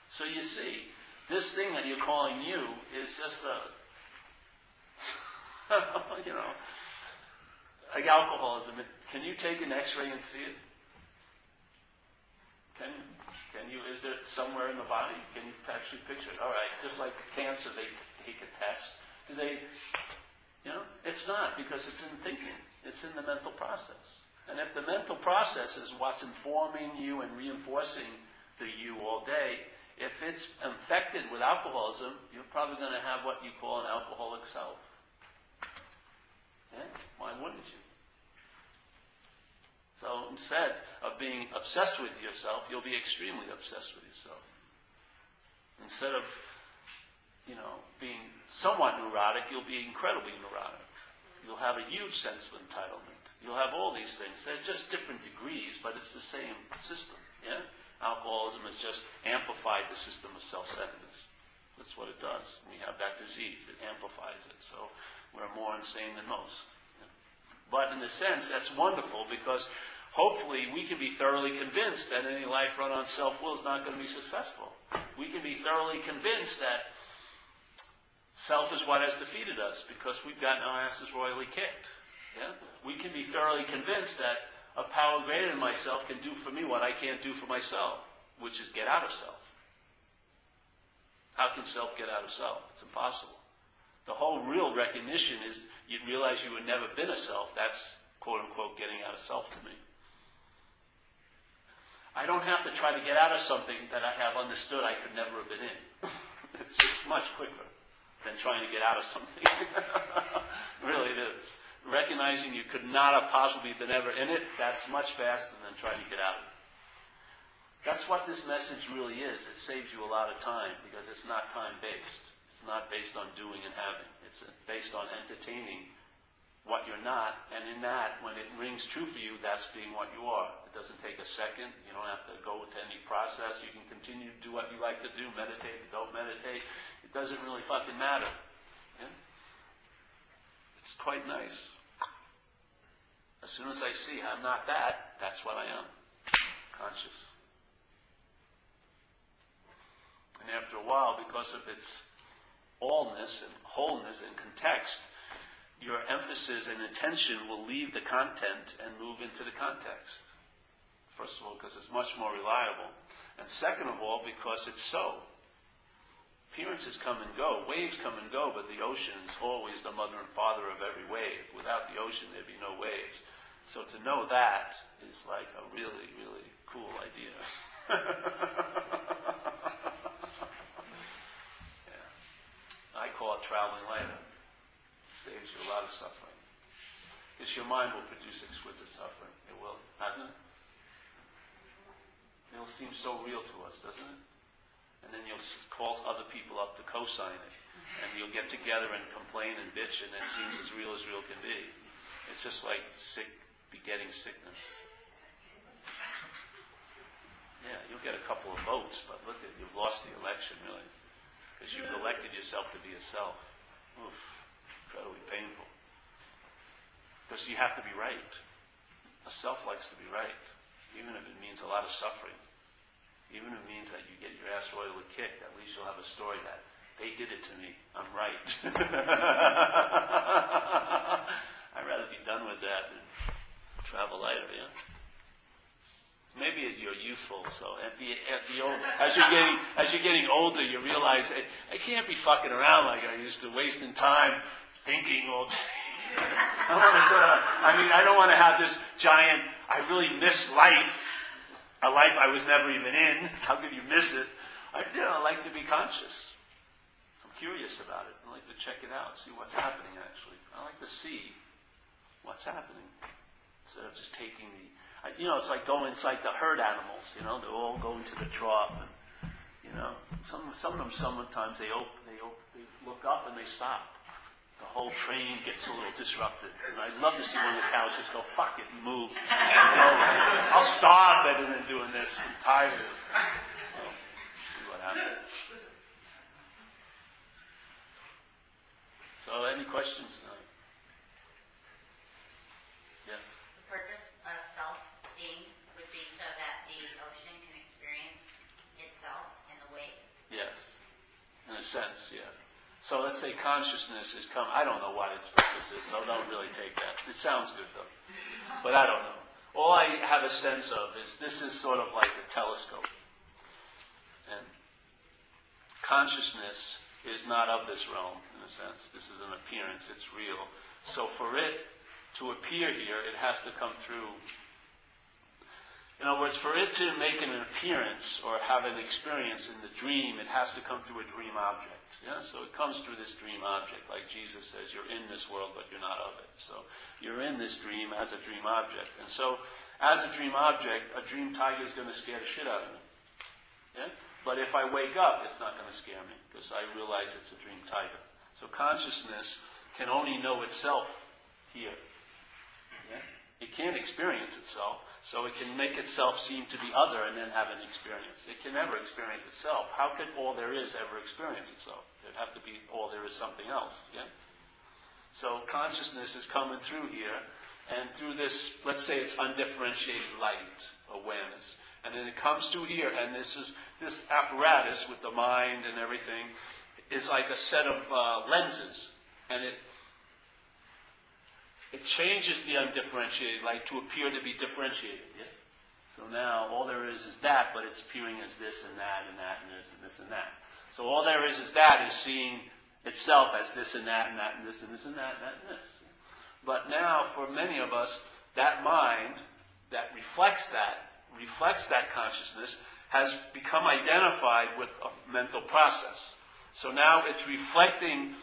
So you see, this thing that you're calling you is just a, <laughs> you know, like alcoholism. Can you take an x-ray and see it? Can? Can you, is it somewhere in the body? Can you actually picture it? All right, just like cancer, they take a test. Do they, you know, it's not because it's in thinking. It's in the mental process. And if the mental process is what's informing you and reinforcing the you all day, if it's infected with alcoholism, you're probably going to have what you call an alcoholic self. Yeah? Why wouldn't you? So instead of being obsessed with yourself, you'll be extremely obsessed with yourself. Instead of, you know, being somewhat neurotic, you'll be incredibly neurotic. You'll have a huge sense of entitlement. You'll have all these things. They're just different degrees, but it's the same system. Yeah? Alcoholism has just amplified the system of self-centeredness. That's what it does. We have that disease. It amplifies it. So we're more insane than most. But in a sense, that's wonderful because hopefully we can be thoroughly convinced that any life run on self-will is not going to be successful. We can be thoroughly convinced that self is what has defeated us because we've gotten our asses royally kicked. Yeah? We can be thoroughly convinced that a power greater than myself can do for me what I can't do for myself, which is get out of self. How can self get out of self? It's impossible. The whole real recognition is you'd realize you had never been a self. That's quote unquote getting out of self to me. I don't have to try to get out of something that I have understood I could never have been in. <laughs> it's just much quicker than trying to get out of something. <laughs> really it is. Recognizing you could not have possibly been ever in it, that's much faster than trying to get out of it. That's what this message really is. It saves you a lot of time because it's not time based. It's not based on doing and having. It's based on entertaining what you're not, and in that, when it rings true for you, that's being what you are. It doesn't take a second. You don't have to go to any process. You can continue to do what you like to do, meditate, don't meditate. It doesn't really fucking matter. Yeah? It's quite nice. As soon as I see I'm not that, that's what I am. Conscious. And after a while, because of its allness and wholeness and context, your emphasis and attention will leave the content and move into the context. First of all, because it's much more reliable. And second of all, because it's so. Appearances come and go, waves come and go, but the ocean is always the mother and father of every wave. Without the ocean, there'd be no waves. So to know that is like a really, really cool idea. <laughs> I call it traveling later. Saves you a lot of suffering. Because your mind will produce exquisite suffering. It will, hasn't it? It'll seem so real to us, doesn't it? And then you'll call other people up to co-sign it. And you'll get together and complain and bitch, and it seems as real as real can be. It's just like sick, begetting sickness. Yeah, you'll get a couple of votes, but look at you've lost the election, really. Because you've elected yourself to be a self. Oof, incredibly painful. Because you have to be right. A self likes to be right, even if it means a lot of suffering. Even if it means that you get your ass royally kicked, at least you'll have a story that they did it to me. I'm right. <laughs> I'd rather be done with that than travel lighter, yeah? Maybe you're youthful, so at the, at the old, as you're getting, as you're getting older, you realize I, I can't be fucking around like I used to, wasting time thinking all day. <laughs> I want to I mean, I don't want to have this giant, I really miss life, a life I was never even in. How could you miss it? I, you know, I like to be conscious. I'm curious about it. I like to check it out, see what's happening actually. I like to see what's happening instead of just taking the you know, it's like going, inside the herd animals, you know, they all go into the trough and, you know, some, some of them sometimes they, open, they, open, they look up and they stop. The whole train gets a little disrupted. And I'd love to see one of the cows just go, fuck it, move. You know, I'll starve better than doing this. I'm tired it. see what happens. So, any questions tonight? Yes. The purpose of self being would be so that the ocean can experience itself in the wave. Yes, in a sense, yeah. So let's say consciousness is come. I don't know what its purpose is, so don't really take that. It sounds good though, but I don't know. All I have a sense of is this is sort of like a telescope, and consciousness is not of this realm in a sense. This is an appearance; it's real. So for it to appear here, it has to come through in other words, for it to make an appearance or have an experience in the dream, it has to come through a dream object. Yeah? So it comes through this dream object. Like Jesus says, you're in this world, but you're not of it. So you're in this dream as a dream object. And so, as a dream object, a dream tiger is going to scare the shit out of me. Yeah? But if I wake up, it's not going to scare me because I realize it's a dream tiger. So consciousness can only know itself here. Yeah? It can't experience itself. So it can make itself seem to be other and then have an experience. It can never experience itself. How could all there is ever experience itself? There'd have to be all there is something else. Yeah? So consciousness is coming through here, and through this, let's say it's undifferentiated light awareness. And then it comes through here, and this is this apparatus with the mind and everything is like a set of uh, lenses, and it it changes the undifferentiated light to appear to be differentiated. Yeah? So now all there is is that, but it's appearing as this and that and that and this and this and that. So all there is is that is seeing itself as this and that and that and this and this and that and that and this. But now for many of us, that mind that reflects that, reflects that consciousness, has become identified with a mental process. So now it's reflecting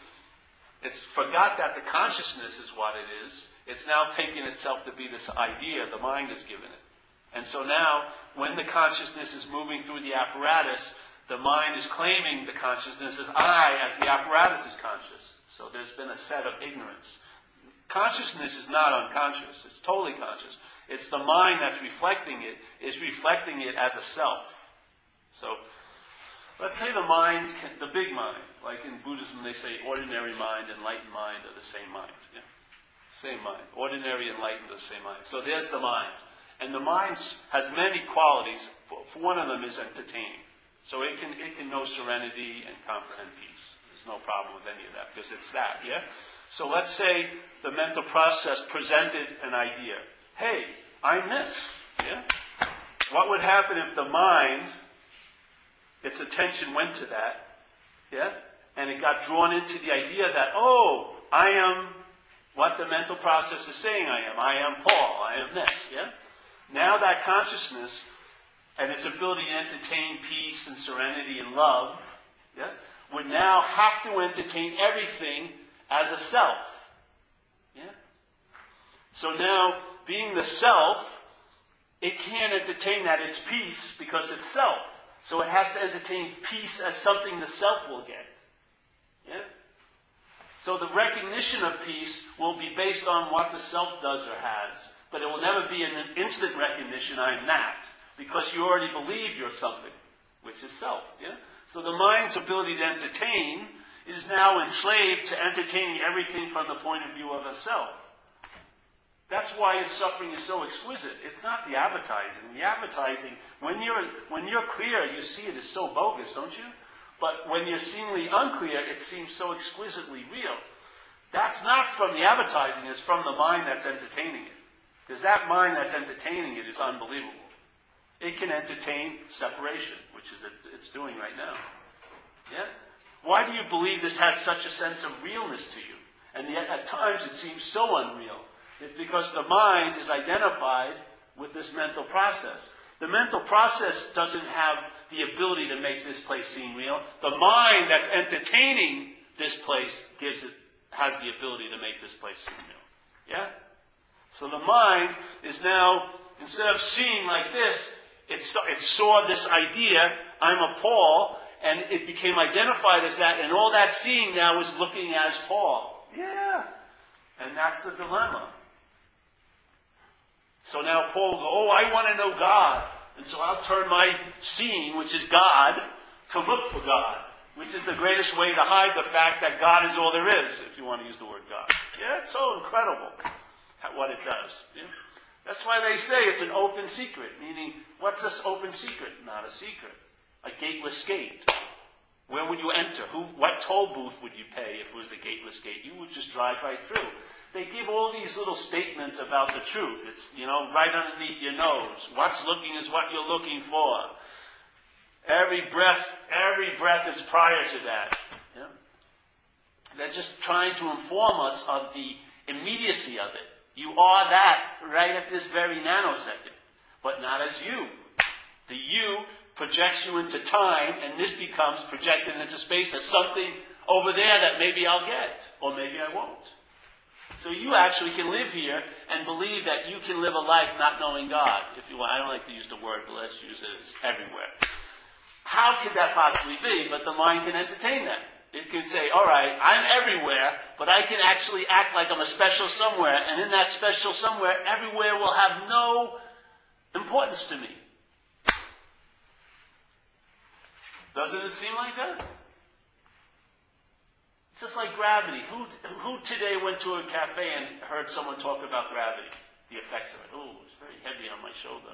it's forgot that the consciousness is what it is. It's now thinking itself to be this idea the mind has given it. And so now, when the consciousness is moving through the apparatus, the mind is claiming the consciousness as I, as the apparatus is conscious. So there's been a set of ignorance. Consciousness is not unconscious, it's totally conscious. It's the mind that's reflecting it, is reflecting it as a self. So Let's say the mind, can, the big mind, like in Buddhism they say ordinary mind, enlightened mind are the same mind. Yeah? Same mind. Ordinary, enlightened are the same mind. So there's the mind. And the mind has many qualities. One of them is entertaining. So it can, it can know serenity and comprehend peace. There's no problem with any of that because it's that, yeah? So let's say the mental process presented an idea. Hey, I'm this, yeah? What would happen if the mind its attention went to that, yeah? And it got drawn into the idea that, oh, I am what the mental process is saying I am. I am Paul. I am this, yeah? Now that consciousness and its ability to entertain peace and serenity and love, yes, would now have to entertain everything as a self. Yeah? So now, being the self, it can't entertain that it's peace because it's self. So it has to entertain peace as something the self will get. Yeah? So the recognition of peace will be based on what the self does or has, but it will never be an instant recognition, I'm that, because you already believe you're something, which is self. Yeah? So the mind's ability to entertain is now enslaved to entertaining everything from the point of view of a self. That's why his suffering is so exquisite. It's not the advertising. The advertising, when you're, when you're clear, you see it as so bogus, don't you? But when you're seemingly unclear, it seems so exquisitely real. That's not from the advertising, it's from the mind that's entertaining it. Because that mind that's entertaining it is unbelievable. It can entertain separation, which is it's doing right now. Yeah? Why do you believe this has such a sense of realness to you? And yet at times it seems so unreal. It's because the mind is identified with this mental process. The mental process doesn't have the ability to make this place seem real. The mind that's entertaining this place gives it, has the ability to make this place seem real. Yeah? So the mind is now, instead of seeing like this, it, saw, it saw this idea, I'm a Paul, and it became identified as that, and all that seeing now is looking as Paul. Yeah. And that's the dilemma. So now Paul will go, oh, I want to know God. And so I'll turn my seeing, which is God, to look for God. which is the greatest way to hide the fact that God is all there is, if you want to use the word God. Yeah, it's so incredible what it does. Yeah? That's why they say it's an open secret, meaning, what's this open secret? Not a secret. A gateless gate. Where would you enter? Who, what toll booth would you pay if it was a gateless gate? You would just drive right through. They give all these little statements about the truth. It's, you know, right underneath your nose. What's looking is what you're looking for. Every breath, every breath is prior to that. Yeah? They're just trying to inform us of the immediacy of it. You are that right at this very nanosecond, but not as you. The you projects you into time, and this becomes projected into space as something over there that maybe I'll get, or maybe I won't. So you actually can live here and believe that you can live a life not knowing God. If you want, I don't like to use the word, but let's use it as everywhere. How could that possibly be? But the mind can entertain that. It can say, all right, I'm everywhere, but I can actually act like I'm a special somewhere, and in that special somewhere, everywhere will have no importance to me. Doesn't it seem like that? It's just like gravity. Who, who today went to a cafe and heard someone talk about gravity? The effects of it. Oh, it's very heavy on my shoulder.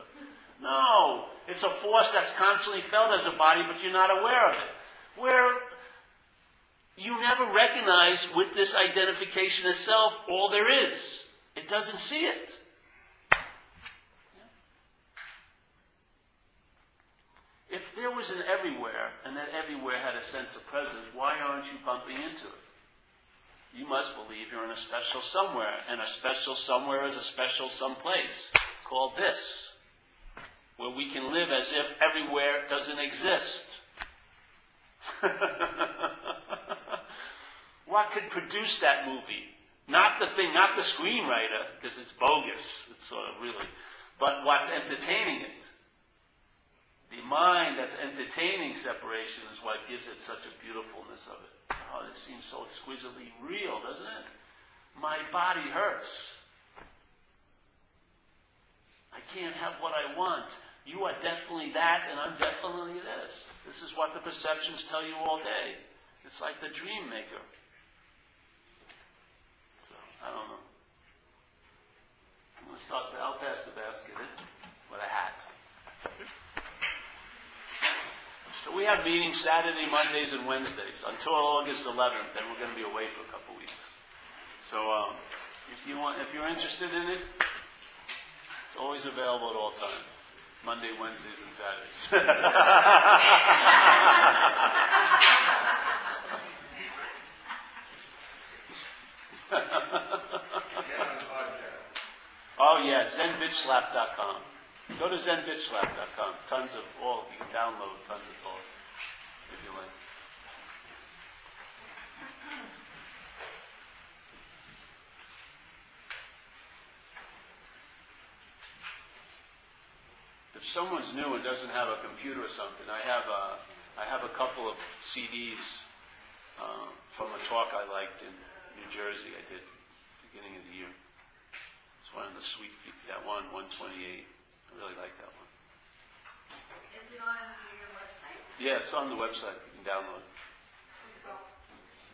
No, it's a force that's constantly felt as a body, but you're not aware of it. Where you never recognize with this identification of self all there is. It doesn't see it. If there was an everywhere, and that everywhere had a sense of presence, why aren't you bumping into it? You must believe you're in a special somewhere, and a special somewhere is a special someplace called this, where we can live as if everywhere doesn't exist. <laughs> what could produce that movie? Not the thing, not the screenwriter, because it's bogus. It's sort of really, but what's entertaining it. The mind that's entertaining separation is what gives it such a beautifulness of it. Oh, this seems so exquisitely real, doesn't it? My body hurts. I can't have what I want. You are definitely that, and I'm definitely this. This is what the perceptions tell you all day. It's like the dream maker. So, I don't know. I'm going to start, I'll pass the basket in with a hat. So we have meetings Saturday, Mondays, and Wednesdays until August 11th. Then we're going to be away for a couple weeks. So um, if you want, if you're interested in it, it's always available at all times. Monday, Wednesdays, and Saturdays. <laughs> <laughs> oh yeah, ZenBitchSlap.com. Go to zenbitchslap.com. Tons of all, you can download tons of all if you like. If someone's new and doesn't have a computer or something, I have a, I have a couple of CDs uh, from a talk I liked in New Jersey I did beginning of the year. It's one of the sweet, that one, 128. I really like that one. Is it on your website? Yeah, it's on the website. You can download. it. What's it called?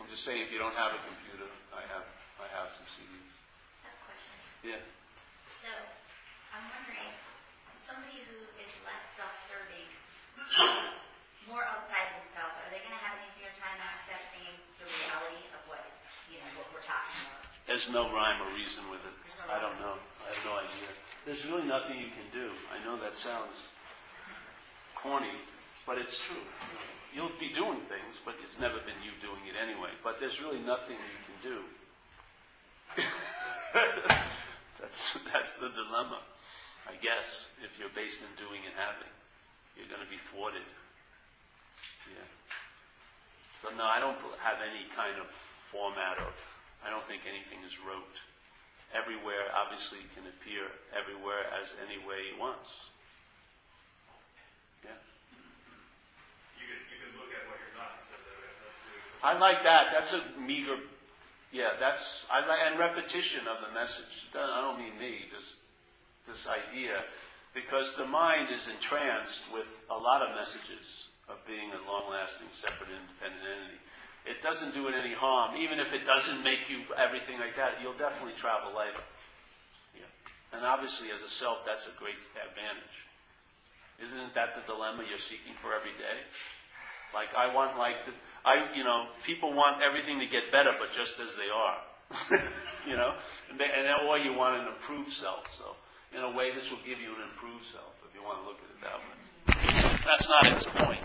I'm just saying, if you don't have a computer, I have I have some CDs. I have a question. Yeah. So, I'm wondering, somebody who is less self-serving, more outside themselves, are they going to have an easier time accessing the reality of what, you know, what we're talking about? There's no rhyme or reason with it. I don't know. I have no idea. There's really nothing you can do. I know that sounds corny, but it's true. You'll be doing things, but it's never been you doing it anyway. But there's really nothing you can do. <laughs> that's that's the dilemma, I guess. If you're based in doing and having, you're going to be thwarted. Yeah. So no, I don't have any kind of format or I don't think anything is rote. Everywhere obviously can appear everywhere as any way he wants. Yeah. You can, you can look at what you're not that's the, I like that. That's a meager. Yeah, that's I like and repetition of the message. I don't mean me, just this idea, because the mind is entranced with a lot of messages. of being a long-lasting, separate, independent entity. It doesn't do it any harm, even if it doesn't make you everything like that, you'll definitely travel lighter. Yeah. And obviously, as a self, that's a great advantage. Isn't that the dilemma you're seeking for every day? Like, I want like, the, I, you know, people want everything to get better, but just as they are. <laughs> you know? And, and or you want an improved self. So, in a way, this will give you an improved self, if you want to look at it that way. That's not its point.